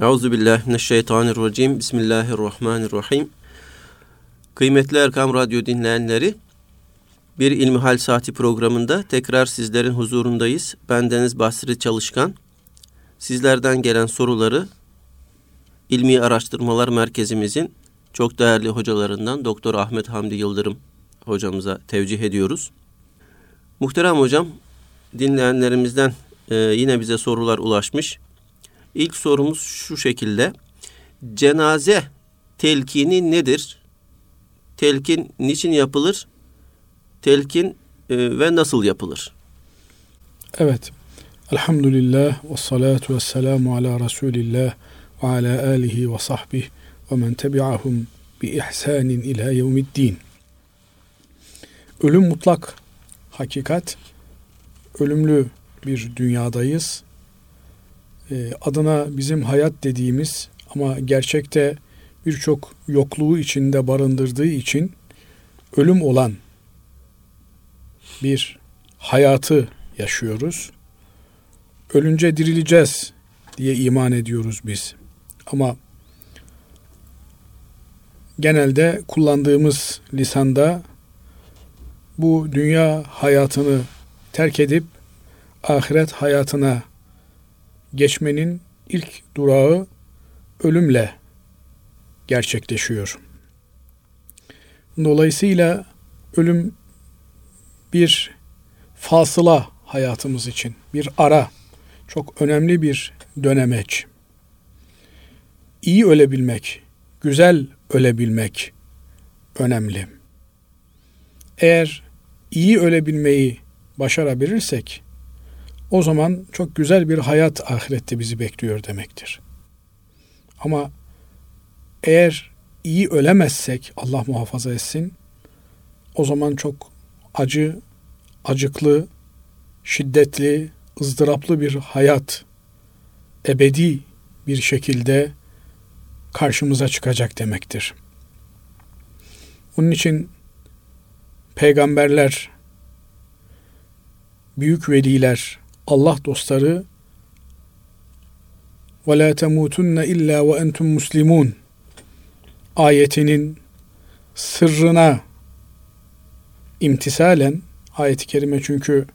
Euzu billahi mineşşeytanirracim. Bismillahirrahmanirrahim. Kıymetli Erkam Radyo dinleyenleri, bir İlmihal Saati programında tekrar sizlerin huzurundayız. Ben Deniz Basri Çalışkan. Sizlerden gelen soruları İlmi Araştırmalar Merkezimizin çok değerli hocalarından Doktor Ahmet Hamdi Yıldırım hocamıza tevcih ediyoruz. Muhterem hocam, dinleyenlerimizden e, yine bize sorular ulaşmış. İlk sorumuz şu şekilde. Cenaze telkini nedir? Telkin niçin yapılır? Telkin e, ve nasıl yapılır? Evet. Elhamdülillah ve salatu ve selamu ala Resulillah ve ala alihi ve sahbihi ve men tebi'ahum bi ihsanin ila yevmiddin. Ölüm mutlak hakikat. Ölümlü bir dünyadayız. E, adına bizim hayat dediğimiz ama gerçekte birçok yokluğu içinde barındırdığı için ölüm olan bir hayatı yaşıyoruz. Ölünce dirileceğiz diye iman ediyoruz biz. Ama genelde kullandığımız lisanda bu dünya hayatını terk edip ahiret hayatına geçmenin ilk durağı ölümle gerçekleşiyor. Dolayısıyla ölüm bir fasıla hayatımız için, bir ara, çok önemli bir dönemeç. İyi ölebilmek, güzel ölebilmek önemli. Eğer iyi ölebilmeyi başarabilirsek o zaman çok güzel bir hayat ahirette bizi bekliyor demektir. Ama eğer iyi ölemezsek Allah muhafaza etsin o zaman çok acı, acıklı, şiddetli, ızdıraplı bir hayat ebedi bir şekilde karşımıza çıkacak demektir. Onun için peygamberler, büyük veliler, Allah dostları ve la temutunne illa ve entum muslimun ayetinin sırrına imtisalen ayet-i kerime çünkü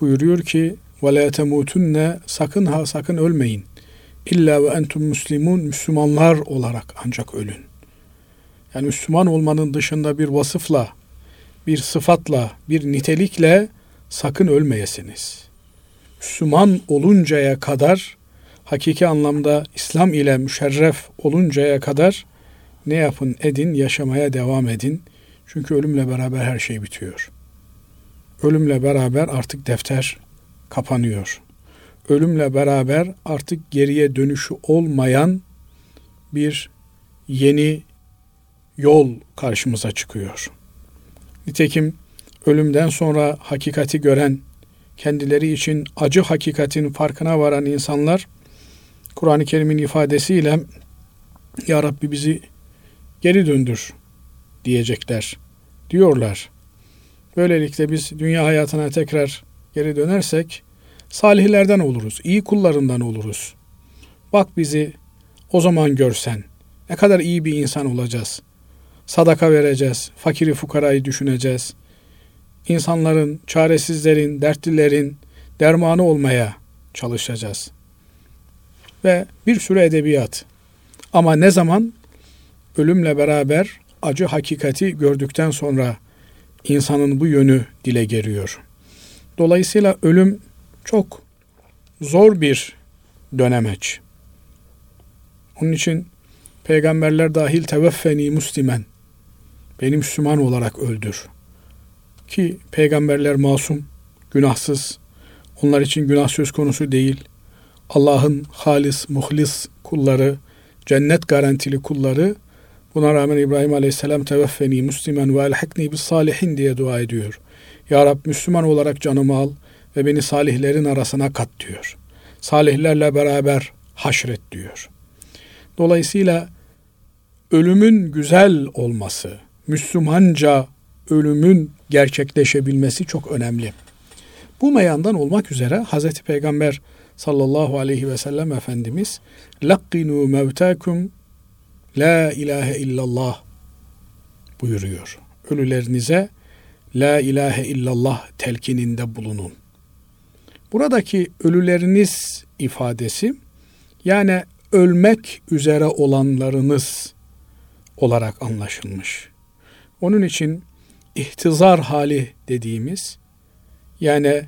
buyuruyor ki ve la temutunne sakın ha sakın ölmeyin illa ve entum muslimun Müslümanlar olarak ancak ölün. Yani Müslüman olmanın dışında bir vasıfla, bir sıfatla, bir nitelikle sakın ölmeyesiniz. Müslüman oluncaya kadar hakiki anlamda İslam ile müşerref oluncaya kadar ne yapın edin yaşamaya devam edin. Çünkü ölümle beraber her şey bitiyor. Ölümle beraber artık defter kapanıyor. Ölümle beraber artık geriye dönüşü olmayan bir yeni yol karşımıza çıkıyor. Nitekim ölümden sonra hakikati gören kendileri için acı hakikatin farkına varan insanlar Kur'an-ı Kerim'in ifadesiyle Ya Rabbi bizi geri döndür diyecekler. Diyorlar. Böylelikle biz dünya hayatına tekrar geri dönersek salihlerden oluruz, iyi kullarından oluruz. Bak bizi o zaman görsen ne kadar iyi bir insan olacağız. Sadaka vereceğiz, fakiri fukarayı düşüneceğiz insanların, çaresizlerin, dertlilerin dermanı olmaya çalışacağız. Ve bir sürü edebiyat. Ama ne zaman ölümle beraber acı hakikati gördükten sonra insanın bu yönü dile geliyor. Dolayısıyla ölüm çok zor bir dönemeç. Onun için peygamberler dahil teveffeni muslimen beni Müslüman olarak öldür. Ki peygamberler masum, günahsız. Onlar için günah söz konusu değil. Allah'ın halis, muhlis kulları, cennet garantili kulları buna rağmen İbrahim Aleyhisselam teveffeni muslimen ve elhekni bis salihin diye dua ediyor. Ya Rab Müslüman olarak canımı al ve beni salihlerin arasına kat diyor. Salihlerle beraber haşret diyor. Dolayısıyla ölümün güzel olması, Müslümanca ölümün gerçekleşebilmesi çok önemli. Bu meyandan olmak üzere Hz. Peygamber sallallahu aleyhi ve sellem Efendimiz lakkinu mevtakum la ilahe illallah buyuruyor. Ölülerinize la ilahe illallah telkininde bulunun. Buradaki ölüleriniz ifadesi yani ölmek üzere olanlarınız olarak anlaşılmış. Onun için ihtizar hali dediğimiz yani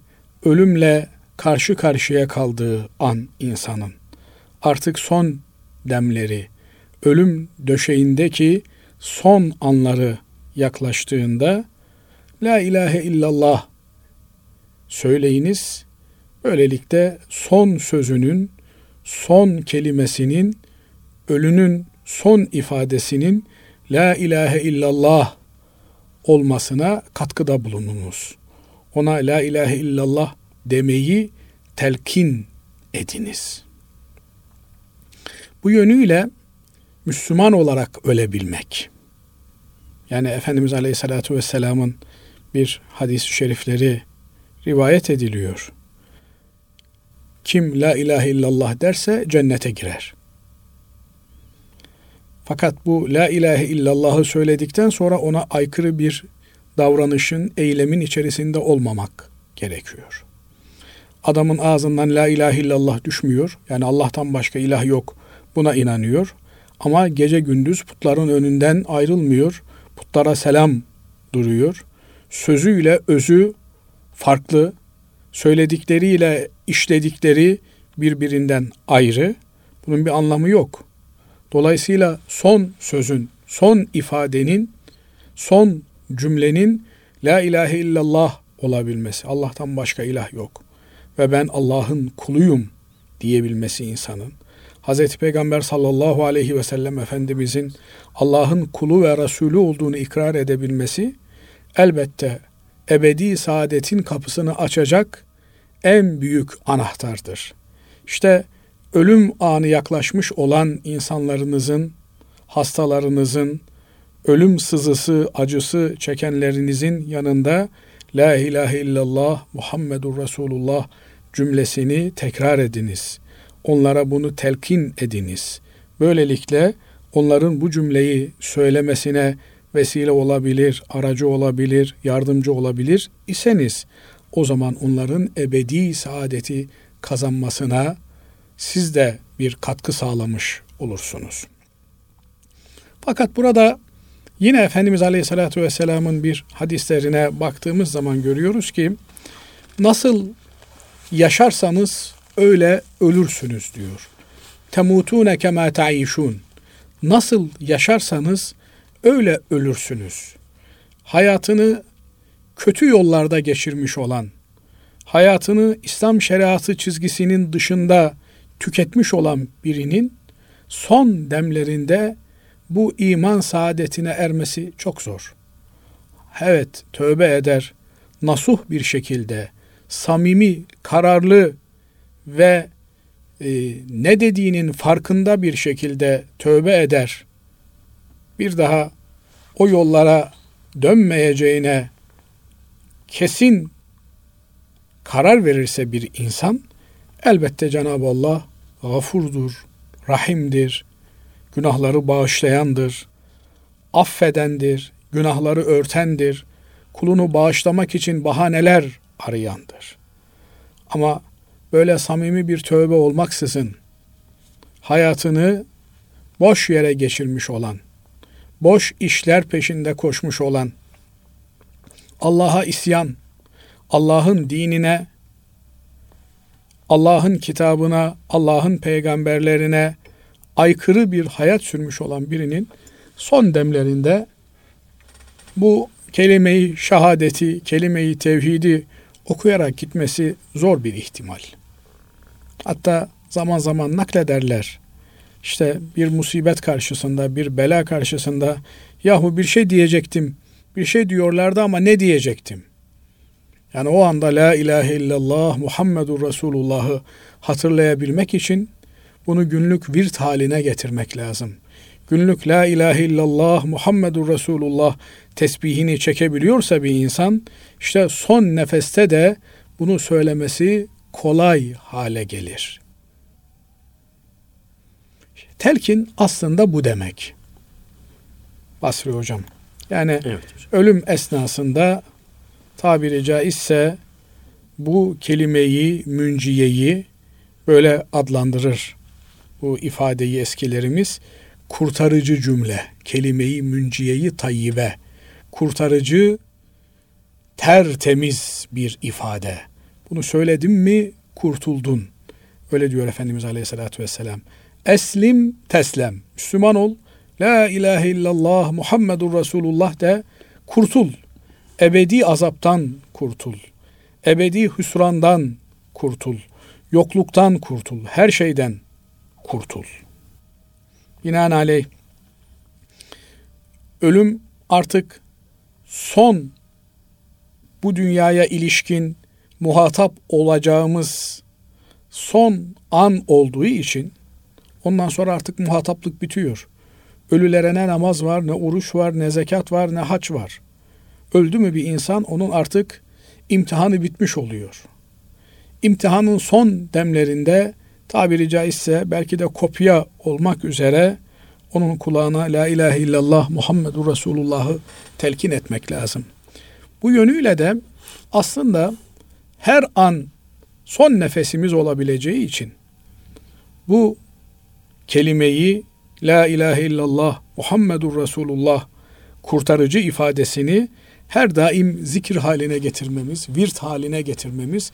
ölümle karşı karşıya kaldığı an insanın artık son demleri, ölüm döşeğindeki son anları yaklaştığında La ilahe illallah söyleyiniz. Böylelikle son sözünün, son kelimesinin, ölünün son ifadesinin La ilahe illallah olmasına katkıda bulununuz. Ona La ilahe illallah demeyi telkin ediniz. Bu yönüyle Müslüman olarak ölebilmek. Yani Efendimiz Aleyhisselatü Vesselam'ın bir hadis-i şerifleri rivayet ediliyor. Kim la ilahe illallah derse cennete girer. Fakat bu la ilahe illallahı söyledikten sonra ona aykırı bir davranışın, eylemin içerisinde olmamak gerekiyor. Adamın ağzından la ilahe illallah düşmüyor. Yani Allah'tan başka ilah yok. Buna inanıyor. Ama gece gündüz putların önünden ayrılmıyor. Putlara selam duruyor. Sözüyle özü farklı. Söyledikleriyle işledikleri birbirinden ayrı. Bunun bir anlamı yok. Dolayısıyla son sözün, son ifadenin, son cümlenin La ilahe illallah olabilmesi. Allah'tan başka ilah yok. Ve ben Allah'ın kuluyum diyebilmesi insanın. Hz. Peygamber sallallahu aleyhi ve sellem Efendimizin Allah'ın kulu ve Resulü olduğunu ikrar edebilmesi elbette ebedi saadetin kapısını açacak en büyük anahtardır. İşte ölüm anı yaklaşmış olan insanlarınızın, hastalarınızın, ölüm sızısı, acısı çekenlerinizin yanında La ilahe illallah Muhammedur Resulullah cümlesini tekrar ediniz. Onlara bunu telkin ediniz. Böylelikle onların bu cümleyi söylemesine vesile olabilir, aracı olabilir, yardımcı olabilir iseniz o zaman onların ebedi saadeti kazanmasına siz de bir katkı sağlamış olursunuz. Fakat burada yine Efendimiz Aleyhisselatü Vesselam'ın bir hadislerine baktığımız zaman görüyoruz ki nasıl yaşarsanız öyle ölürsünüz diyor. Temutune kema taişun. Nasıl yaşarsanız öyle ölürsünüz. Hayatını kötü yollarda geçirmiş olan, hayatını İslam şeriatı çizgisinin dışında tüketmiş olan birinin son demlerinde bu iman saadetine ermesi çok zor. Evet, tövbe eder, nasuh bir şekilde, samimi, kararlı ve e, ne dediğinin farkında bir şekilde tövbe eder. Bir daha o yollara dönmeyeceğine kesin karar verirse bir insan elbette Cenab-ı Allah gafurdur, rahimdir, günahları bağışlayandır, affedendir, günahları örtendir, kulunu bağışlamak için bahaneler arayandır. Ama böyle samimi bir tövbe olmaksızın hayatını boş yere geçirmiş olan, boş işler peşinde koşmuş olan, Allah'a isyan, Allah'ın dinine, Allah'ın kitabına, Allah'ın peygamberlerine aykırı bir hayat sürmüş olan birinin son demlerinde bu kelimeyi şahadeti, kelimeyi tevhidi okuyarak gitmesi zor bir ihtimal. Hatta zaman zaman naklederler. İşte bir musibet karşısında, bir bela karşısında yahu bir şey diyecektim. Bir şey diyorlardı ama ne diyecektim? Yani o anda la ilahe illallah Muhammedur Resulullah'ı hatırlayabilmek için bunu günlük virt haline getirmek lazım. Günlük la ilahe illallah Muhammedur Resulullah tesbihini çekebiliyorsa bir insan işte son nefeste de bunu söylemesi kolay hale gelir. Telkin aslında bu demek. Basri hocam. Yani evet hocam. ölüm esnasında tabiri caizse bu kelimeyi, münciyeyi böyle adlandırır. Bu ifadeyi eskilerimiz kurtarıcı cümle, kelimeyi münciyeyi tayyibe, kurtarıcı tertemiz bir ifade. Bunu söyledim mi kurtuldun. Öyle diyor Efendimiz Aleyhisselatü Vesselam. Eslim teslem. Müslüman ol. La ilahe illallah Muhammedur Resulullah de kurtul. Ebedi azaptan kurtul. Ebedi hüsrandan kurtul. Yokluktan kurtul. Her şeyden kurtul. Binaenaleyh ölüm artık son bu dünyaya ilişkin muhatap olacağımız son an olduğu için ondan sonra artık muhataplık bitiyor. Ölülere ne namaz var, ne oruç var, ne zekat var, ne haç var. Öldü mü bir insan onun artık imtihanı bitmiş oluyor. İmtihanın son demlerinde tabiri caizse belki de kopya olmak üzere onun kulağına La ilahe illallah Muhammedur Resulullah'ı telkin etmek lazım. Bu yönüyle de aslında her an son nefesimiz olabileceği için bu kelimeyi La ilahe illallah Muhammedur Resulullah kurtarıcı ifadesini her daim zikir haline getirmemiz, virt haline getirmemiz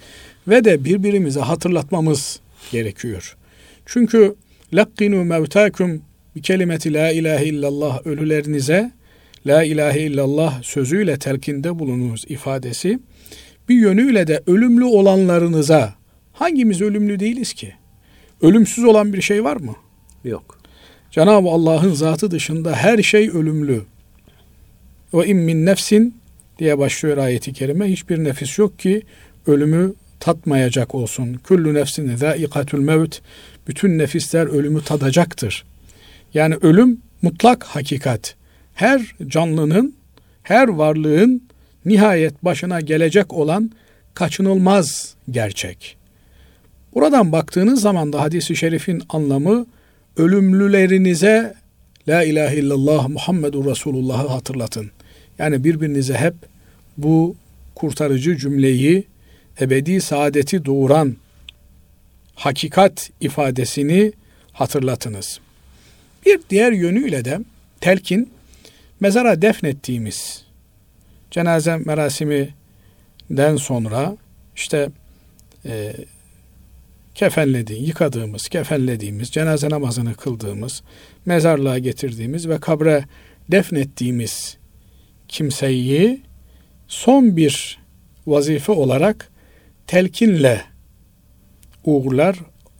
ve de birbirimize hatırlatmamız gerekiyor. Çünkü lakkinu mevtakum bir kelimeti la ilahe illallah ölülerinize la ilahe illallah sözüyle telkinde bulununuz ifadesi bir yönüyle de ölümlü olanlarınıza hangimiz ölümlü değiliz ki? Ölümsüz olan bir şey var mı? Yok. Cenab-ı Allah'ın zatı dışında her şey ölümlü. Ve min nefsin diye başlıyor ayeti kerime. Hiçbir nefis yok ki ölümü tatmayacak olsun. Kullu nefsin zâikatul mevt. Bütün nefisler ölümü tadacaktır. Yani ölüm mutlak hakikat. Her canlının, her varlığın nihayet başına gelecek olan kaçınılmaz gerçek. Buradan baktığınız zaman da hadisi şerifin anlamı ölümlülerinize La ilahe illallah Muhammedur Resulullah'ı hatırlatın. Yani birbirinize hep bu kurtarıcı cümleyi ebedi saadeti doğuran hakikat ifadesini hatırlatınız. Bir diğer yönüyle de telkin mezara defnettiğimiz cenaze merasiminden sonra işte e, kefenledi, yıkadığımız, kefenlediğimiz, cenaze namazını kıldığımız, mezarlığa getirdiğimiz ve kabre defnettiğimiz kimseyi son bir vazife olarak telkinle uğurlar,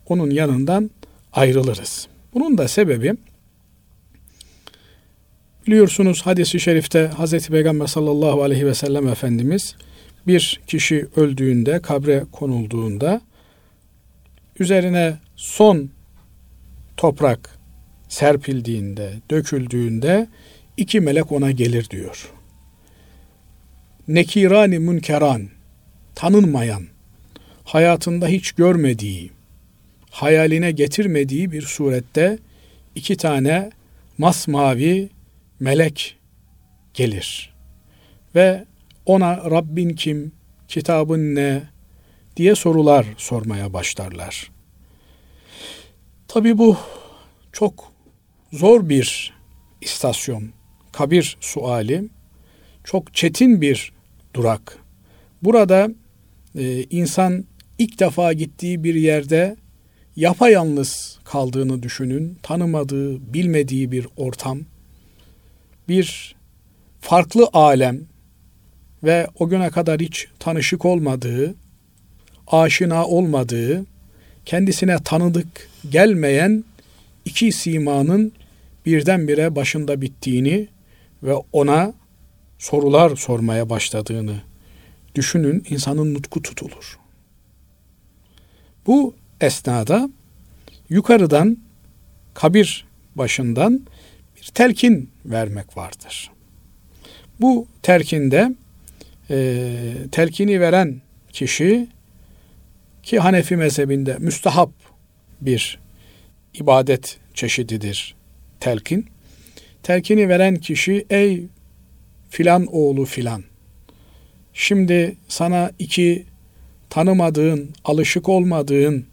onun yanından ayrılırız. Bunun da sebebi biliyorsunuz hadisi şerifte Hazreti Peygamber sallallahu aleyhi ve sellem Efendimiz bir kişi öldüğünde, kabre konulduğunda üzerine son toprak serpildiğinde, döküldüğünde iki melek ona gelir diyor. Nekirani münkeran, tanınmayan, hayatında hiç görmediği, hayaline getirmediği bir surette iki tane masmavi melek gelir. Ve ona Rabbin kim, kitabın ne diye sorular sormaya başlarlar. Tabi bu çok zor bir istasyon, kabir suali, çok çetin bir durak. Burada e, insan ilk defa gittiği bir yerde yapayalnız kaldığını düşünün. Tanımadığı, bilmediği bir ortam, bir farklı alem ve o güne kadar hiç tanışık olmadığı, aşina olmadığı, kendisine tanıdık gelmeyen iki simanın birdenbire başında bittiğini ve ona sorular sormaya başladığını düşünün insanın nutku tutulur. Bu esnada yukarıdan kabir başından bir telkin vermek vardır. Bu telkinde e, telkini veren kişi ki Hanefi mezhebinde müstahap bir ibadet çeşididir telkin. Telkini veren kişi ey filan oğlu filan. Şimdi sana iki tanımadığın, alışık olmadığın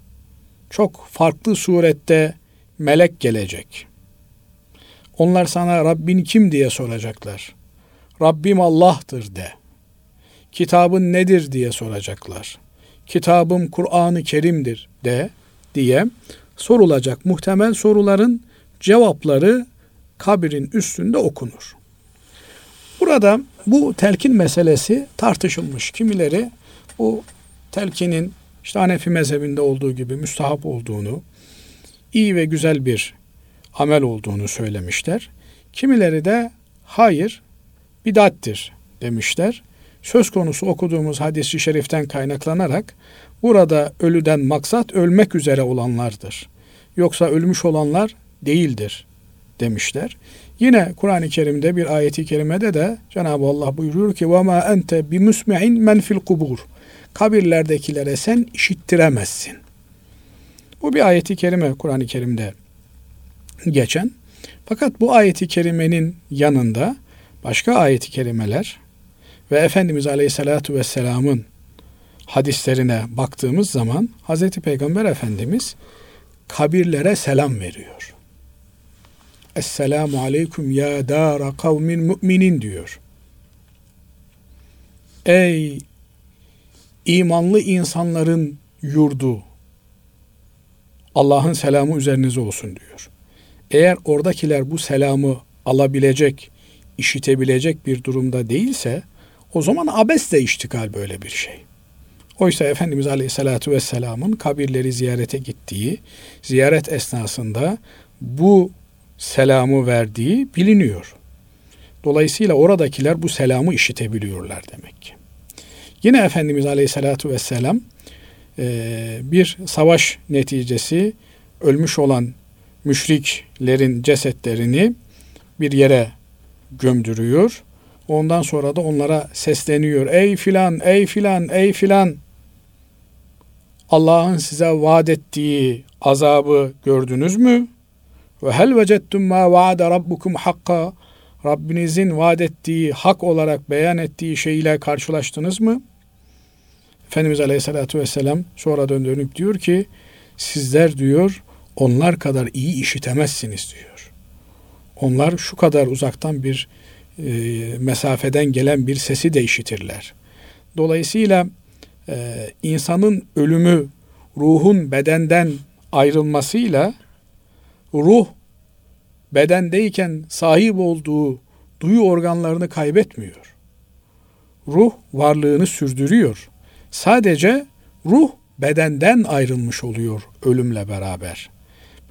çok farklı surette melek gelecek. Onlar sana Rabbin kim diye soracaklar. Rabbim Allah'tır de. Kitabın nedir diye soracaklar. Kitabım Kur'an-ı Kerim'dir de diye sorulacak muhtemel soruların cevapları kabrin üstünde okunur. Burada bu telkin meselesi tartışılmış. Kimileri bu telkinin işte Hanefi mezhebinde olduğu gibi müstahap olduğunu, iyi ve güzel bir amel olduğunu söylemişler. Kimileri de hayır bidattir demişler. Söz konusu okuduğumuz hadisi şeriften kaynaklanarak burada ölüden maksat ölmek üzere olanlardır. Yoksa ölmüş olanlar değildir demişler. Yine Kur'an-ı Kerim'de bir ayeti kerimede de Cenab-ı Allah buyuruyor ki وَمَا أَنْتَ بِمُسْمِعٍ مَنْ فِي الْقُبُورِ Kabirlerdekilere sen işittiremezsin. Bu bir ayeti kerime Kur'an-ı Kerim'de geçen. Fakat bu ayeti kerimenin yanında başka ayeti kerimeler ve Efendimiz Aleyhisselatü Vesselam'ın hadislerine baktığımız zaman Hazreti Peygamber Efendimiz kabirlere selam veriyor. Esselamu aleyküm ya dara kavmin müminin diyor. Ey imanlı insanların yurdu Allah'ın selamı üzerinize olsun diyor. Eğer oradakiler bu selamı alabilecek, işitebilecek bir durumda değilse o zaman abesle iştikal böyle bir şey. Oysa Efendimiz Aleyhisselatü Vesselam'ın kabirleri ziyarete gittiği, ziyaret esnasında bu selamı verdiği biliniyor. Dolayısıyla oradakiler bu selamı işitebiliyorlar demek ki. Yine Efendimiz Aleyhisselatü Vesselam e, bir savaş neticesi ölmüş olan müşriklerin cesetlerini bir yere gömdürüyor. Ondan sonra da onlara sesleniyor. Ey filan, ey filan, ey filan. Allah'ın size vaat ettiği azabı gördünüz mü? Ve hel vecettum ma vaade rabbukum hakka. Rabbinizin vaat ettiği, hak olarak beyan ettiği şeyle karşılaştınız mı? Efendimiz Aleyhisselatü Vesselam sonra dönüp diyor ki sizler diyor onlar kadar iyi işitemezsiniz diyor. Onlar şu kadar uzaktan bir e, mesafeden gelen bir sesi de işitirler. Dolayısıyla e, insanın ölümü ruhun bedenden ayrılmasıyla ruh bedendeyken sahip olduğu duyu organlarını kaybetmiyor. Ruh varlığını sürdürüyor. Sadece ruh bedenden ayrılmış oluyor ölümle beraber.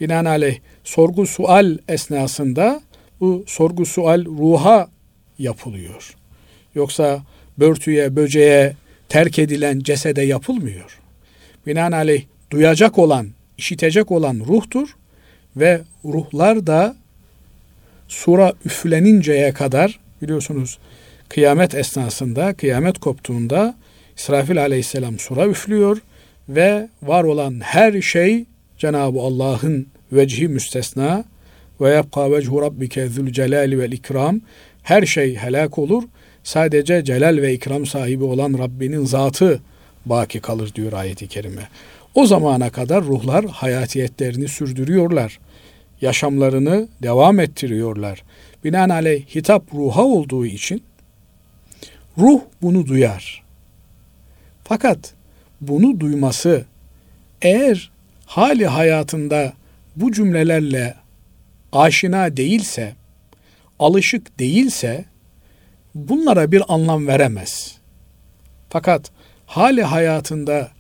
Binaenaleyh sorgu sual esnasında bu sorgu sual ruha yapılıyor. Yoksa börtüye, böceğe terk edilen cesede yapılmıyor. Binaenaleyh duyacak olan, işitecek olan ruhtur ve ruhlar da sura üfleninceye kadar biliyorsunuz kıyamet esnasında, kıyamet koptuğunda İsrafil aleyhisselam sura üflüyor ve var olan her şey Cenab-ı Allah'ın vecihi müstesna ve yapka vechu rabbike zül celali vel ikram her şey helak olur. Sadece celal ve ikram sahibi olan Rabbinin zatı baki kalır diyor ayeti kerime. O zamana kadar ruhlar hayatiyetlerini sürdürüyorlar. Yaşamlarını devam ettiriyorlar. Binaenaleyh hitap ruha olduğu için ruh bunu duyar. Fakat bunu duyması eğer hali hayatında bu cümlelerle aşina değilse, alışık değilse bunlara bir anlam veremez. Fakat hali hayatında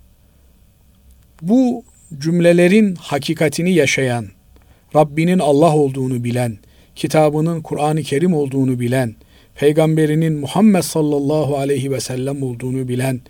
bu cümlelerin hakikatini yaşayan, Rabbinin Allah olduğunu bilen, kitabının Kur'an-ı Kerim olduğunu bilen, peygamberinin Muhammed sallallahu aleyhi ve sellem olduğunu bilen,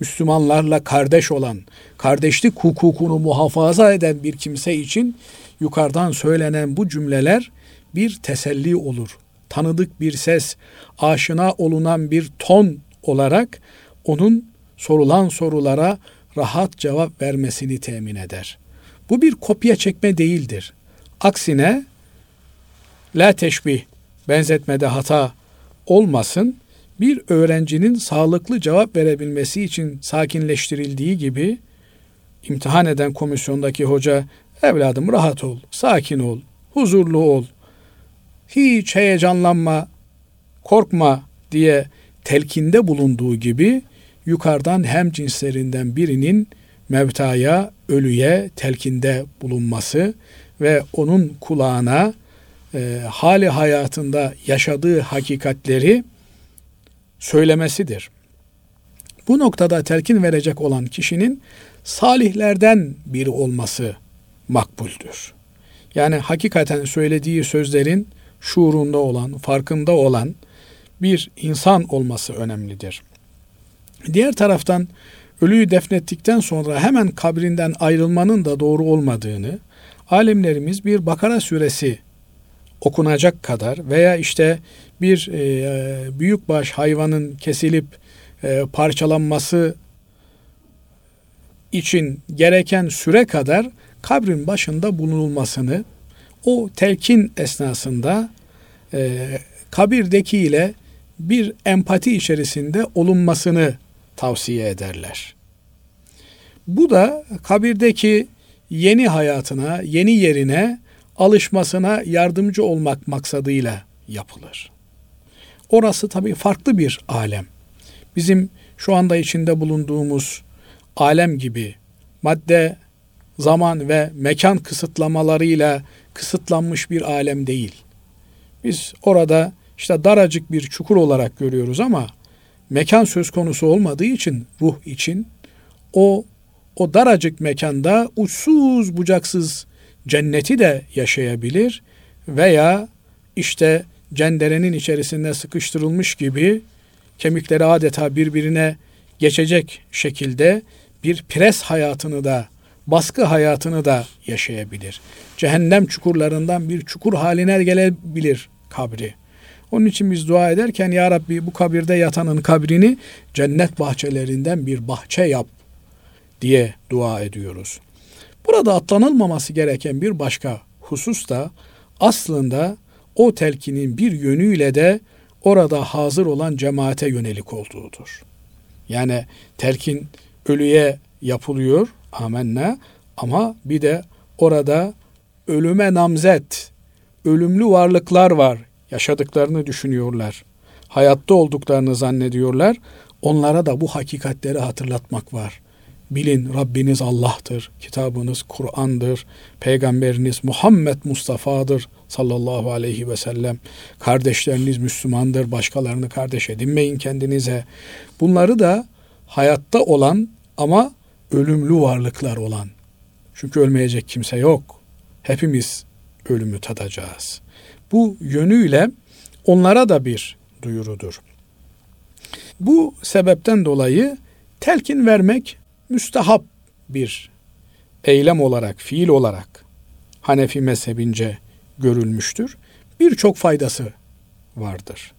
Müslümanlarla kardeş olan, kardeşlik hukukunu muhafaza eden bir kimse için yukarıdan söylenen bu cümleler bir teselli olur. Tanıdık bir ses, aşina olunan bir ton olarak onun sorulan sorulara rahat cevap vermesini temin eder. Bu bir kopya çekme değildir. Aksine la teşbih benzetmede hata olmasın. Bir öğrencinin sağlıklı cevap verebilmesi için sakinleştirildiği gibi imtihan eden komisyondaki hoca evladım rahat ol, sakin ol, huzurlu ol. Hiç heyecanlanma, korkma diye telkinde bulunduğu gibi yukarıdan hem cinslerinden birinin mevtaya, ölüye telkinde bulunması ve onun kulağına e, hali hayatında yaşadığı hakikatleri söylemesidir. Bu noktada telkin verecek olan kişinin salihlerden biri olması makbuldür. Yani hakikaten söylediği sözlerin şuurunda olan, farkında olan bir insan olması önemlidir. Diğer taraftan ölüyü defnettikten sonra hemen kabrinden ayrılmanın da doğru olmadığını alimlerimiz bir Bakara suresi okunacak kadar veya işte bir e, büyükbaş hayvanın kesilip e, parçalanması için gereken süre kadar kabrin başında bulunulmasını o telkin esnasında e, kabirdeki ile bir empati içerisinde olunmasını tavsiye ederler. Bu da kabirdeki yeni hayatına, yeni yerine alışmasına yardımcı olmak maksadıyla yapılır. Orası tabii farklı bir alem. Bizim şu anda içinde bulunduğumuz alem gibi madde, zaman ve mekan kısıtlamalarıyla kısıtlanmış bir alem değil. Biz orada işte daracık bir çukur olarak görüyoruz ama mekan söz konusu olmadığı için ruh için o o daracık mekanda uçsuz bucaksız cenneti de yaşayabilir veya işte cenderenin içerisinde sıkıştırılmış gibi kemikleri adeta birbirine geçecek şekilde bir pres hayatını da baskı hayatını da yaşayabilir. Cehennem çukurlarından bir çukur haline gelebilir kabri. Onun için biz dua ederken Ya Rabbi bu kabirde yatanın kabrini cennet bahçelerinden bir bahçe yap diye dua ediyoruz. Burada atlanılmaması gereken bir başka husus da aslında o telkinin bir yönüyle de orada hazır olan cemaate yönelik olduğudur. Yani telkin ölüye yapılıyor amenna ama bir de orada ölüme namzet, ölümlü varlıklar var. Yaşadıklarını düşünüyorlar. Hayatta olduklarını zannediyorlar. Onlara da bu hakikatleri hatırlatmak var. Bilin Rabbiniz Allah'tır, kitabınız Kur'an'dır, peygamberiniz Muhammed Mustafa'dır sallallahu aleyhi ve sellem. Kardeşleriniz Müslümandır, başkalarını kardeş edinmeyin kendinize. Bunları da hayatta olan ama ölümlü varlıklar olan. Çünkü ölmeyecek kimse yok. Hepimiz ölümü tadacağız. Bu yönüyle onlara da bir duyurudur. Bu sebepten dolayı telkin vermek müstehap bir eylem olarak, fiil olarak Hanefi mezhebince görülmüştür. Birçok faydası vardır.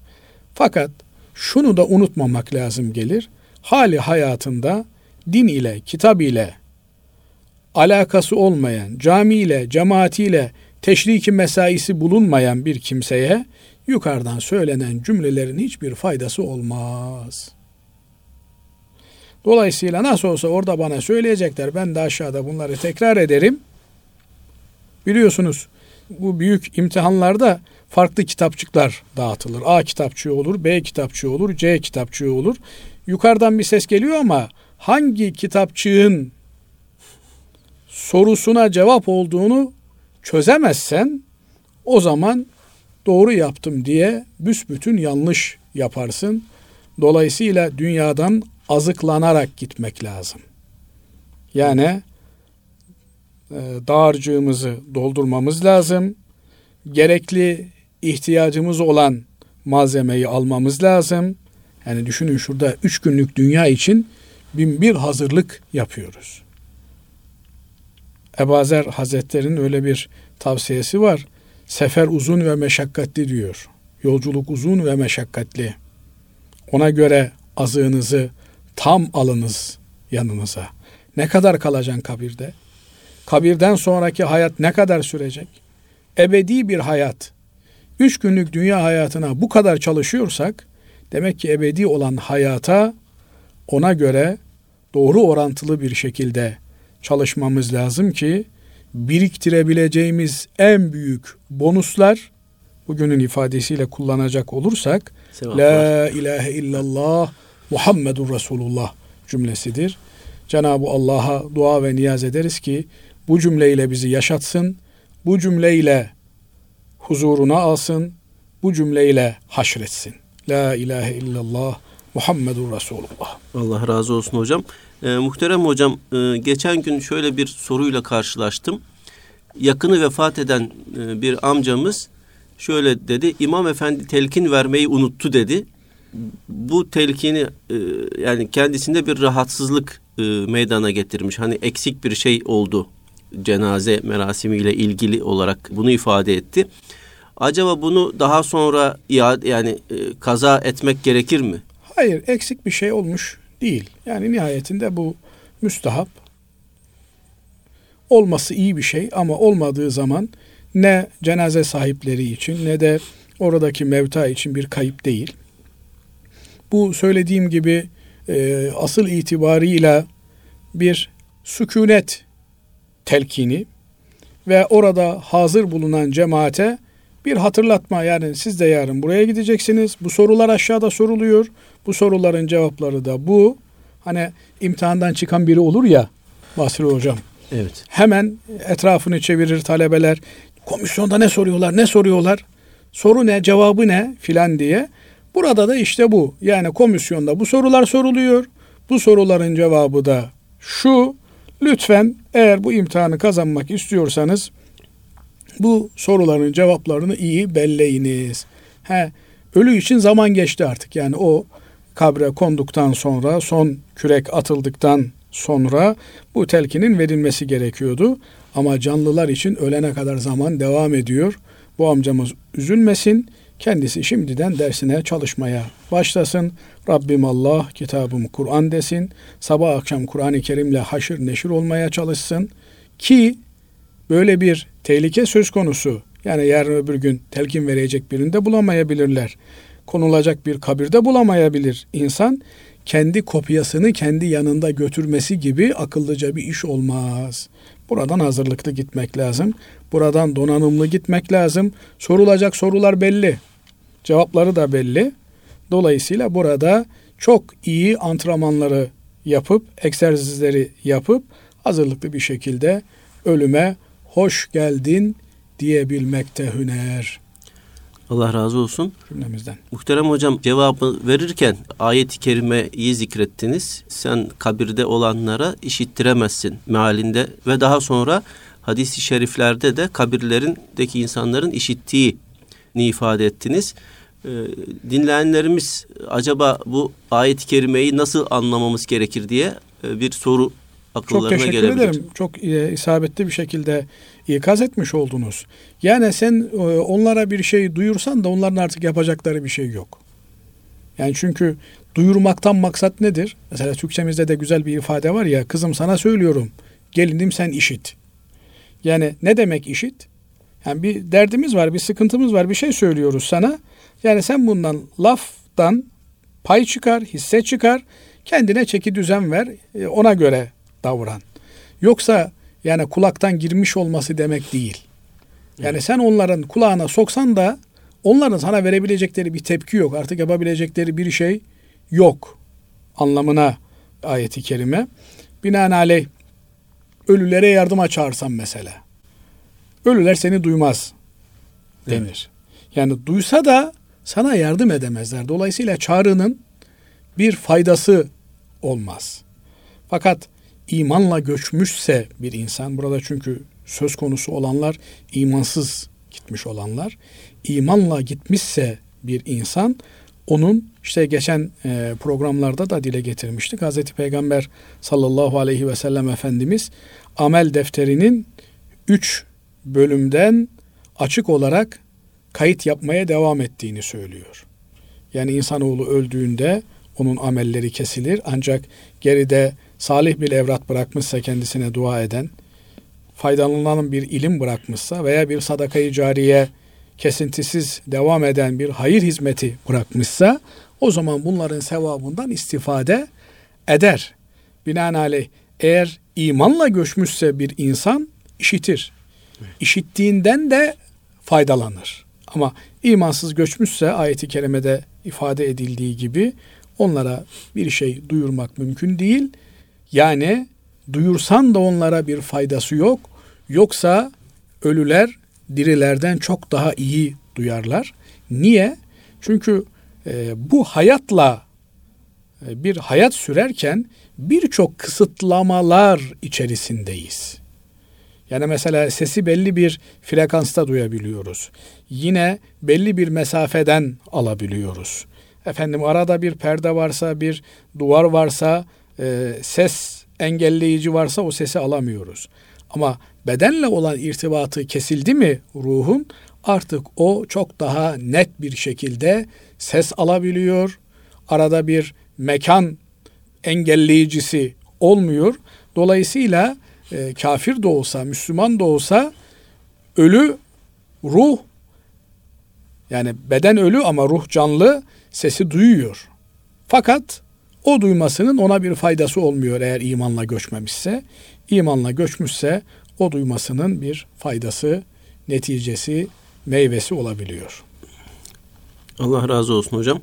Fakat şunu da unutmamak lazım gelir. Hali hayatında din ile, kitap ile alakası olmayan, cami ile, cemaatiyle teşriki mesaisi bulunmayan bir kimseye yukarıdan söylenen cümlelerin hiçbir faydası olmaz. Dolayısıyla nasıl olsa orada bana söyleyecekler. Ben de aşağıda bunları tekrar ederim. Biliyorsunuz bu büyük imtihanlarda farklı kitapçıklar dağıtılır. A kitapçığı olur, B kitapçığı olur, C kitapçığı olur. Yukarıdan bir ses geliyor ama hangi kitapçığın sorusuna cevap olduğunu çözemezsen o zaman doğru yaptım diye büsbütün yanlış yaparsın. Dolayısıyla dünyadan azıklanarak gitmek lazım. Yani e, dağarcığımızı doldurmamız lazım. Gerekli ihtiyacımız olan malzemeyi almamız lazım. Yani düşünün şurada üç günlük dünya için bin bir hazırlık yapıyoruz. Ebazer Hazretleri'nin öyle bir tavsiyesi var. Sefer uzun ve meşakkatli diyor. Yolculuk uzun ve meşakkatli. Ona göre azığınızı tam alınız yanınıza. Ne kadar kalacaksın kabirde? Kabirden sonraki hayat ne kadar sürecek? Ebedi bir hayat. Üç günlük dünya hayatına bu kadar çalışıyorsak, demek ki ebedi olan hayata ona göre doğru orantılı bir şekilde çalışmamız lazım ki biriktirebileceğimiz en büyük bonuslar bugünün ifadesiyle kullanacak olursak Sevap La ilahe illallah Muhammedur Resulullah cümlesidir. Cenab-ı Allah'a dua ve niyaz ederiz ki bu cümleyle bizi yaşatsın, bu cümleyle huzuruna alsın, bu cümleyle haşretsin. La ilahe illallah Muhammedur Resulullah. Allah razı olsun hocam. Ee, muhterem hocam e, geçen gün şöyle bir soruyla karşılaştım. Yakını vefat eden e, bir amcamız şöyle dedi. İmam Efendi telkin vermeyi unuttu dedi. Bu telkini e, yani kendisinde bir rahatsızlık e, meydana getirmiş. Hani eksik bir şey oldu cenaze merasimiyle ilgili olarak bunu ifade etti. Acaba bunu daha sonra iade yani e, kaza etmek gerekir mi? Hayır, eksik bir şey olmuş değil. Yani nihayetinde bu müstahap olması iyi bir şey ama olmadığı zaman ne cenaze sahipleri için ne de oradaki mevta için bir kayıp değil. Bu söylediğim gibi e, asıl itibarıyla bir sükunet telkini ve orada hazır bulunan cemaate bir hatırlatma yani siz de yarın buraya gideceksiniz. Bu sorular aşağıda soruluyor. Bu soruların cevapları da bu. Hani imtihandan çıkan biri olur ya Basri hocam. Evet. Hemen etrafını çevirir talebeler. Komisyonda ne soruyorlar, ne soruyorlar? Soru ne, cevabı ne filan diye. Burada da işte bu. Yani komisyonda bu sorular soruluyor. Bu soruların cevabı da şu. Lütfen eğer bu imtihanı kazanmak istiyorsanız bu soruların cevaplarını iyi belleyiniz. He, ölü için zaman geçti artık. Yani o kabre konduktan sonra, son kürek atıldıktan sonra bu telkinin verilmesi gerekiyordu. Ama canlılar için ölene kadar zaman devam ediyor. Bu amcamız üzülmesin. Kendisi şimdiden dersine çalışmaya başlasın. Rabbim Allah, kitabım Kur'an desin. Sabah akşam Kur'an-ı Kerim'le haşır neşir olmaya çalışsın. Ki böyle bir tehlike söz konusu. Yani yarın öbür gün telkin verecek birinde bulamayabilirler. Konulacak bir kabirde bulamayabilir insan. Kendi kopyasını kendi yanında götürmesi gibi akıllıca bir iş olmaz. Buradan hazırlıklı gitmek lazım. Buradan donanımlı gitmek lazım. Sorulacak sorular belli. Cevapları da belli. Dolayısıyla burada çok iyi antrenmanları yapıp, egzersizleri yapıp hazırlıklı bir şekilde ölüme hoş geldin diyebilmekte hüner. Allah razı olsun. Cümlemizden. Muhterem hocam cevabı verirken ayet-i kerimeyi zikrettiniz. Sen kabirde olanlara işittiremezsin mealinde ve daha sonra hadis-i şeriflerde de kabirlerindeki insanların işittiği ni ifade ettiniz. Ee, dinleyenlerimiz acaba bu ayet-i kerimeyi nasıl anlamamız gerekir diye e, bir soru akıllarına Çok teşekkür gelebilir. ederim. Çok e, isabetli bir şekilde ikaz etmiş oldunuz. Yani sen e, onlara bir şey duyursan da onların artık yapacakları bir şey yok. Yani çünkü duyurmaktan maksat nedir? Mesela Türkçemizde de güzel bir ifade var ya kızım sana söylüyorum gelinim sen işit. Yani ne demek işit? Yani bir derdimiz var, bir sıkıntımız var, bir şey söylüyoruz sana. Yani sen bundan laftan pay çıkar, hisse çıkar, kendine çeki düzen ver, e, ona göre davran. Yoksa yani kulaktan girmiş olması demek değil. Yani evet. sen onların kulağına soksan da onların sana verebilecekleri bir tepki yok. Artık yapabilecekleri bir şey yok anlamına ayeti kerime. Binaenaleyh ölülere yardıma çağırsan mesela. Ölüler seni duymaz denir. Evet. Yani duysa da sana yardım edemezler. Dolayısıyla çağrının bir faydası olmaz. Fakat imanla göçmüşse bir insan, burada çünkü söz konusu olanlar imansız gitmiş olanlar, imanla gitmişse bir insan, onun işte geçen e, programlarda da dile getirmiştik. Hazreti Peygamber sallallahu aleyhi ve sellem Efendimiz amel defterinin üç bölümden açık olarak kayıt yapmaya devam ettiğini söylüyor. Yani insanoğlu öldüğünde onun amelleri kesilir ancak geride salih bir evrat bırakmışsa kendisine dua eden, faydalanan bir ilim bırakmışsa veya bir sadakayı cariye kesintisiz devam eden bir hayır hizmeti bırakmışsa o zaman bunların sevabından istifade eder. Binaenaleyh eğer imanla göçmüşse bir insan işitir. İşittiğinden de faydalanır. Ama imansız göçmüşse ayeti kerimede ifade edildiği gibi onlara bir şey duyurmak mümkün değil. Yani duyursan da onlara bir faydası yok. Yoksa ölüler dirilerden çok daha iyi duyarlar. Niye? Çünkü e, bu hayatla e, bir hayat sürerken birçok kısıtlamalar içerisindeyiz. Yani mesela sesi belli bir frekansta duyabiliyoruz. Yine belli bir mesafeden alabiliyoruz. Efendim arada bir perde varsa, bir duvar varsa, e, ses engelleyici varsa o sesi alamıyoruz. Ama bedenle olan irtibatı kesildi mi ruhun artık o çok daha net bir şekilde ses alabiliyor. Arada bir mekan engelleyicisi olmuyor. Dolayısıyla e, kafir de olsa, Müslüman da olsa ölü ruh yani beden ölü ama ruh canlı sesi duyuyor. Fakat o duymasının ona bir faydası olmuyor eğer imanla göçmemişse. İmanla göçmüşse o duymasının bir faydası, neticesi, meyvesi olabiliyor. Allah razı olsun hocam.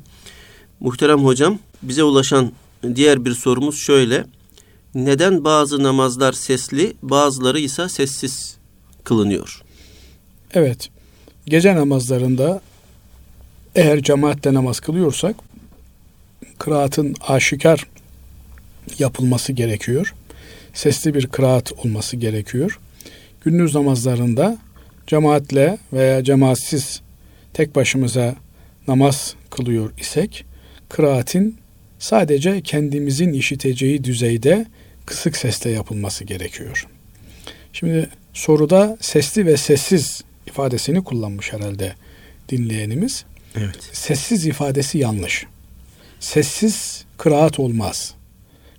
Muhterem hocam, bize ulaşan diğer bir sorumuz şöyle. Neden bazı namazlar sesli, bazıları ise sessiz kılınıyor? Evet. Gece namazlarında eğer cemaatle namaz kılıyorsak kıraatın aşikar yapılması gerekiyor. Sesli bir kıraat olması gerekiyor. Gündüz namazlarında cemaatle veya cemaatsiz tek başımıza namaz kılıyor isek kıraatin sadece kendimizin işiteceği düzeyde kısık sesle yapılması gerekiyor. Şimdi soruda sesli ve sessiz ifadesini kullanmış herhalde dinleyenimiz. Evet. Sessiz ifadesi yanlış. Sessiz kıraat olmaz.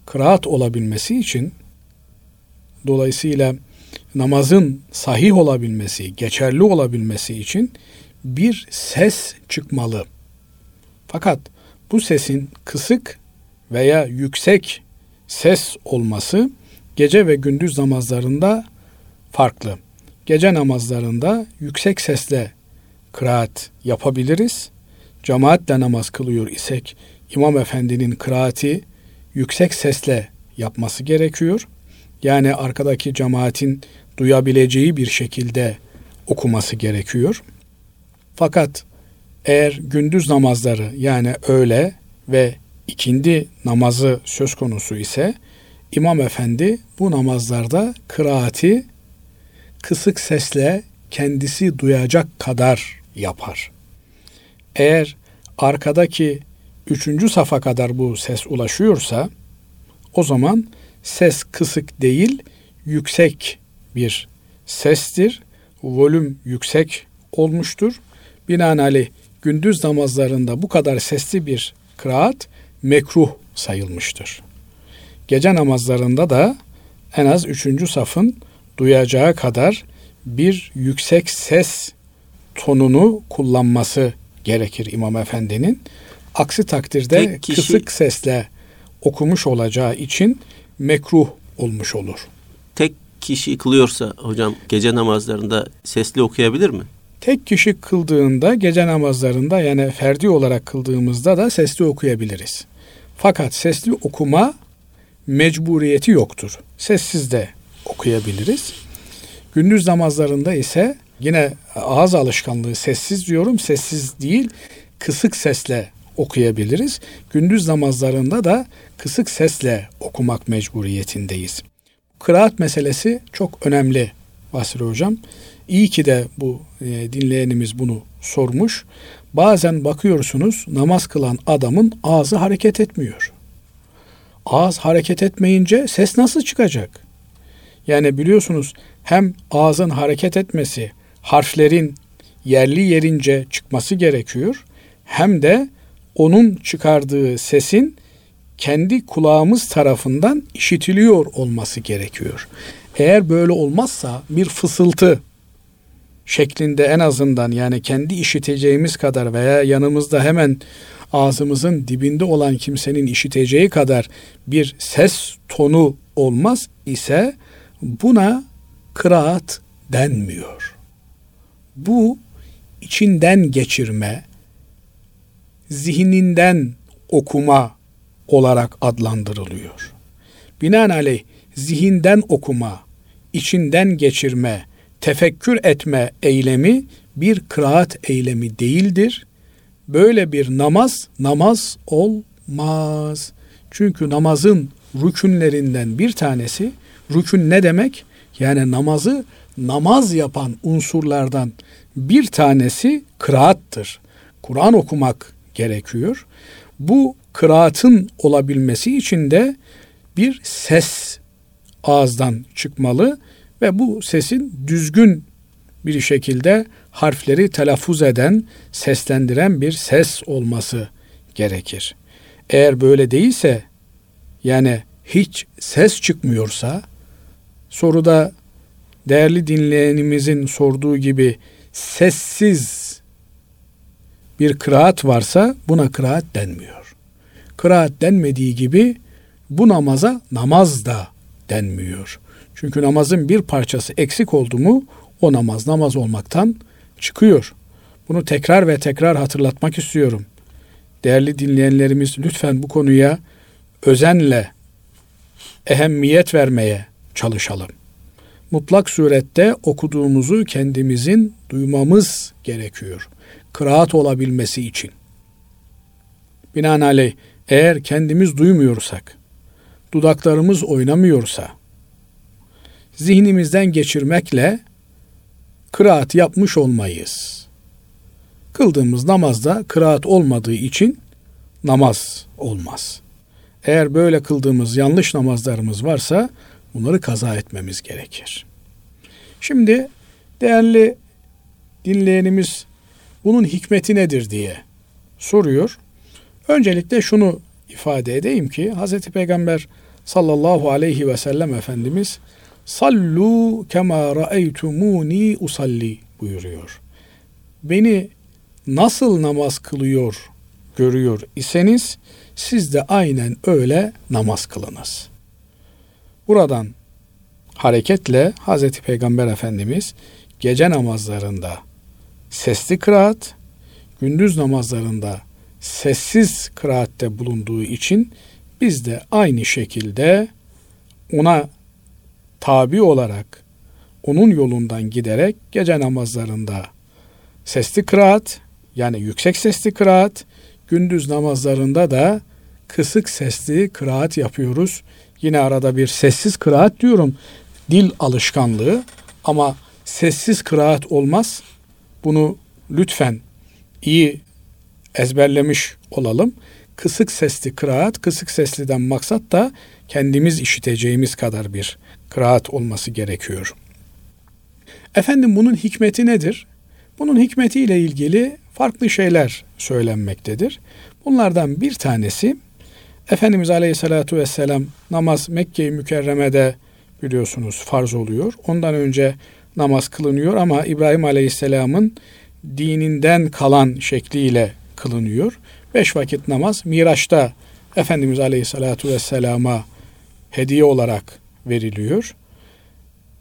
Kıraat olabilmesi için dolayısıyla namazın sahih olabilmesi, geçerli olabilmesi için bir ses çıkmalı. Fakat bu sesin kısık veya yüksek ses olması gece ve gündüz namazlarında farklı. Gece namazlarında yüksek sesle kıraat yapabiliriz. Cemaatle namaz kılıyor isek İmam Efendi'nin kıraati yüksek sesle yapması gerekiyor. Yani arkadaki cemaatin duyabileceği bir şekilde okuması gerekiyor. Fakat eğer gündüz namazları yani öğle ve ikindi namazı söz konusu ise İmam Efendi bu namazlarda kıraati kısık sesle kendisi duyacak kadar yapar. Eğer arkadaki üçüncü safa kadar bu ses ulaşıyorsa o zaman ses kısık değil yüksek bir sestir. Volüm yüksek olmuştur. Binaenaleyh gündüz namazlarında bu kadar sesli bir kıraat mekruh sayılmıştır. Gece namazlarında da en az üçüncü safın duyacağı kadar bir yüksek ses tonunu kullanması gerekir İmam Efendi'nin. Aksi takdirde kişi, kısık sesle okumuş olacağı için mekruh olmuş olur. Tek kişi kılıyorsa hocam gece namazlarında sesli okuyabilir mi? Tek kişi kıldığında gece namazlarında yani ferdi olarak kıldığımızda da sesli okuyabiliriz. Fakat sesli okuma mecburiyeti yoktur. Sessiz de okuyabiliriz. Gündüz namazlarında ise yine ağız alışkanlığı sessiz diyorum, sessiz değil, kısık sesle okuyabiliriz. Gündüz namazlarında da kısık sesle okumak mecburiyetindeyiz. Kıraat meselesi çok önemli Basri Hocam. İyi ki de bu e, dinleyenimiz bunu sormuş. Bazen bakıyorsunuz namaz kılan adamın ağzı hareket etmiyor. Ağız hareket etmeyince ses nasıl çıkacak? Yani biliyorsunuz hem ağzın hareket etmesi, harflerin yerli yerince çıkması gerekiyor. Hem de onun çıkardığı sesin kendi kulağımız tarafından işitiliyor olması gerekiyor. Eğer böyle olmazsa bir fısıltı şeklinde en azından yani kendi işiteceğimiz kadar veya yanımızda hemen ağzımızın dibinde olan kimsenin işiteceği kadar bir ses tonu olmaz ise buna kıraat denmiyor. Bu içinden geçirme, zihninden okuma olarak adlandırılıyor. Binaenaleyh zihinden okuma, içinden geçirme, tefekkür etme eylemi bir kıraat eylemi değildir. Böyle bir namaz namaz olmaz. Çünkü namazın rükünlerinden bir tanesi, rükün ne demek? Yani namazı namaz yapan unsurlardan bir tanesi kıraattır. Kur'an okumak gerekiyor. Bu kıraatın olabilmesi için de bir ses ağızdan çıkmalı ve bu sesin düzgün bir şekilde harfleri telaffuz eden, seslendiren bir ses olması gerekir. Eğer böyle değilse yani hiç ses çıkmıyorsa soruda değerli dinleyenimizin sorduğu gibi sessiz bir kıraat varsa buna kıraat denmiyor. Kıraat denmediği gibi bu namaza namaz da denmiyor. Çünkü namazın bir parçası eksik oldu mu o namaz namaz olmaktan çıkıyor. Bunu tekrar ve tekrar hatırlatmak istiyorum. Değerli dinleyenlerimiz lütfen bu konuya özenle ehemmiyet vermeye çalışalım. Mutlak surette okuduğumuzu kendimizin duymamız gerekiyor. Kıraat olabilmesi için. Binaenaleyh eğer kendimiz duymuyorsak, dudaklarımız oynamıyorsa, zihnimizden geçirmekle kıraat yapmış olmayız. Kıldığımız namazda kıraat olmadığı için namaz olmaz. Eğer böyle kıldığımız yanlış namazlarımız varsa bunları kaza etmemiz gerekir. Şimdi değerli dinleyenimiz bunun hikmeti nedir diye soruyor. Öncelikle şunu ifade edeyim ki Hz. Peygamber sallallahu aleyhi ve sellem Efendimiz sallu kema ra'eytumuni usalli buyuruyor. Beni nasıl namaz kılıyor görüyor iseniz siz de aynen öyle namaz kılınız. Buradan hareketle Hz. Peygamber Efendimiz gece namazlarında sesli kıraat, gündüz namazlarında sessiz kıraatte bulunduğu için biz de aynı şekilde ona tabi olarak onun yolundan giderek gece namazlarında sesli kıraat yani yüksek sesli kıraat, gündüz namazlarında da kısık sesli kıraat yapıyoruz. Yine arada bir sessiz kıraat diyorum. Dil alışkanlığı ama sessiz kıraat olmaz. Bunu lütfen iyi ezberlemiş olalım. Kısık sesli kıraat, kısık sesliden maksat da kendimiz işiteceğimiz kadar bir kıraat olması gerekiyor. Efendim bunun hikmeti nedir? Bunun hikmetiyle ilgili farklı şeyler söylenmektedir. Bunlardan bir tanesi Efendimiz Aleyhisselatü Vesselam namaz Mekke-i Mükerreme'de biliyorsunuz farz oluyor. Ondan önce namaz kılınıyor ama İbrahim Aleyhisselam'ın dininden kalan şekliyle kılınıyor. Beş vakit namaz Miraç'ta Efendimiz Aleyhisselatü Vesselam'a hediye olarak veriliyor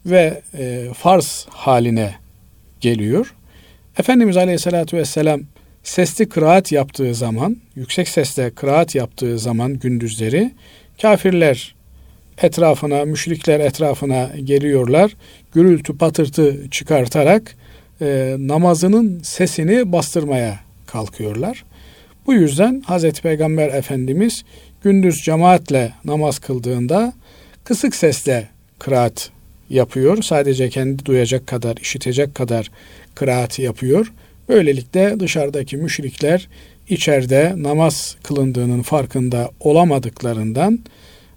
ve e, farz haline geliyor. Efendimiz Aleyhisselatü Vesselam sesli kıraat yaptığı zaman, yüksek sesle kıraat yaptığı zaman gündüzleri kafirler etrafına, müşrikler etrafına geliyorlar. Gürültü patırtı çıkartarak e, namazının sesini bastırmaya kalkıyorlar. Bu yüzden Hazreti Peygamber Efendimiz gündüz cemaatle namaz kıldığında kısık sesle kıraat yapıyor. Sadece kendi duyacak kadar, işitecek kadar kıraat yapıyor. Böylelikle dışarıdaki müşrikler içeride namaz kılındığının farkında olamadıklarından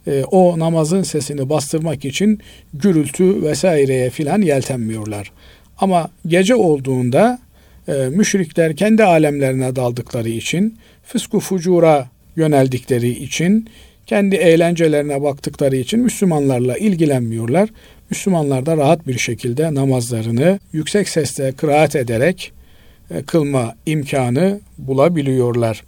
e, o namazın sesini bastırmak için gürültü vesaireye filan yeltenmiyorlar. Ama gece olduğunda e, müşrikler kendi alemlerine daldıkları için, fısku fucura yöneldikleri için kendi eğlencelerine baktıkları için Müslümanlarla ilgilenmiyorlar. Müslümanlar da rahat bir şekilde namazlarını yüksek sesle kıraat ederek e, kılma imkanı bulabiliyorlar.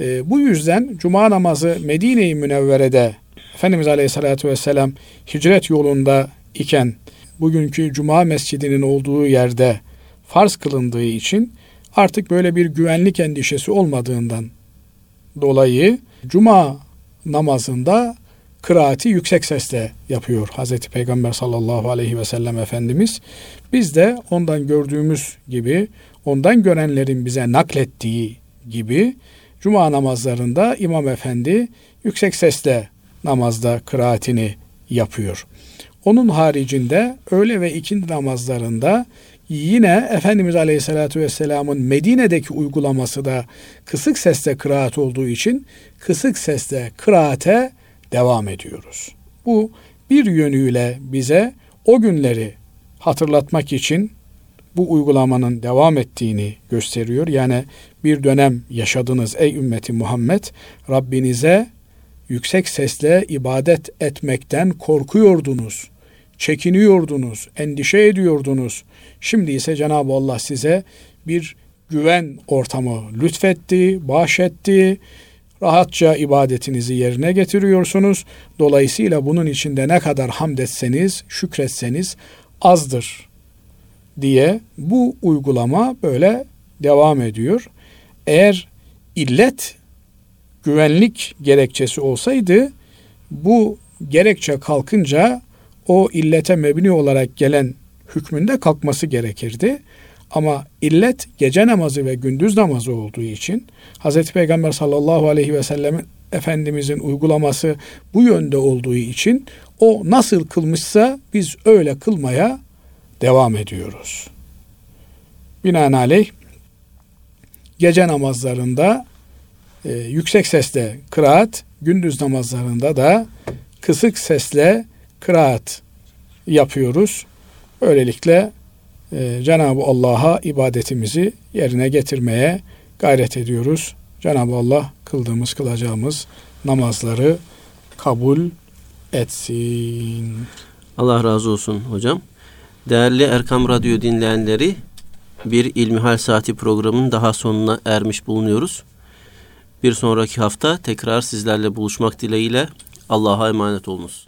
E, bu yüzden cuma namazı Medine-i Münevvere'de Efendimiz Aleyhisselatü Vesselam hicret yolunda iken bugünkü cuma mescidinin olduğu yerde farz kılındığı için artık böyle bir güvenlik endişesi olmadığından dolayı cuma namazında kıraati yüksek sesle yapıyor Hazreti Peygamber sallallahu aleyhi ve sellem Efendimiz. Biz de ondan gördüğümüz gibi, ondan görenlerin bize naklettiği gibi cuma namazlarında İmam Efendi yüksek sesle namazda kıraatini yapıyor. Onun haricinde öğle ve ikindi namazlarında yine Efendimiz Aleyhisselatü Vesselam'ın Medine'deki uygulaması da kısık sesle kıraat olduğu için kısık sesle kıraate devam ediyoruz. Bu bir yönüyle bize o günleri hatırlatmak için bu uygulamanın devam ettiğini gösteriyor. Yani bir dönem yaşadınız ey ümmeti Muhammed Rabbinize yüksek sesle ibadet etmekten korkuyordunuz, çekiniyordunuz, endişe ediyordunuz. Şimdi ise Cenab-ı Allah size bir güven ortamı lütfetti, bahşetti. Rahatça ibadetinizi yerine getiriyorsunuz. Dolayısıyla bunun içinde ne kadar hamd etseniz, şükretseniz azdır diye bu uygulama böyle devam ediyor. Eğer illet güvenlik gerekçesi olsaydı bu gerekçe kalkınca o illete mebni olarak gelen hükmünde kalkması gerekirdi. Ama illet gece namazı ve gündüz namazı olduğu için Hz. Peygamber sallallahu aleyhi ve sellem Efendimizin uygulaması bu yönde olduğu için o nasıl kılmışsa biz öyle kılmaya devam ediyoruz. Binaenaleyh gece namazlarında e, yüksek sesle kıraat, gündüz namazlarında da kısık sesle kıraat yapıyoruz. Böylelikle e, Cenab-ı Allah'a ibadetimizi yerine getirmeye gayret ediyoruz. Cenab-ı Allah kıldığımız, kılacağımız namazları kabul etsin. Allah razı olsun hocam. Değerli Erkam Radyo dinleyenleri, bir İlmihal Saati programının daha sonuna ermiş bulunuyoruz. Bir sonraki hafta tekrar sizlerle buluşmak dileğiyle Allah'a emanet olunuz.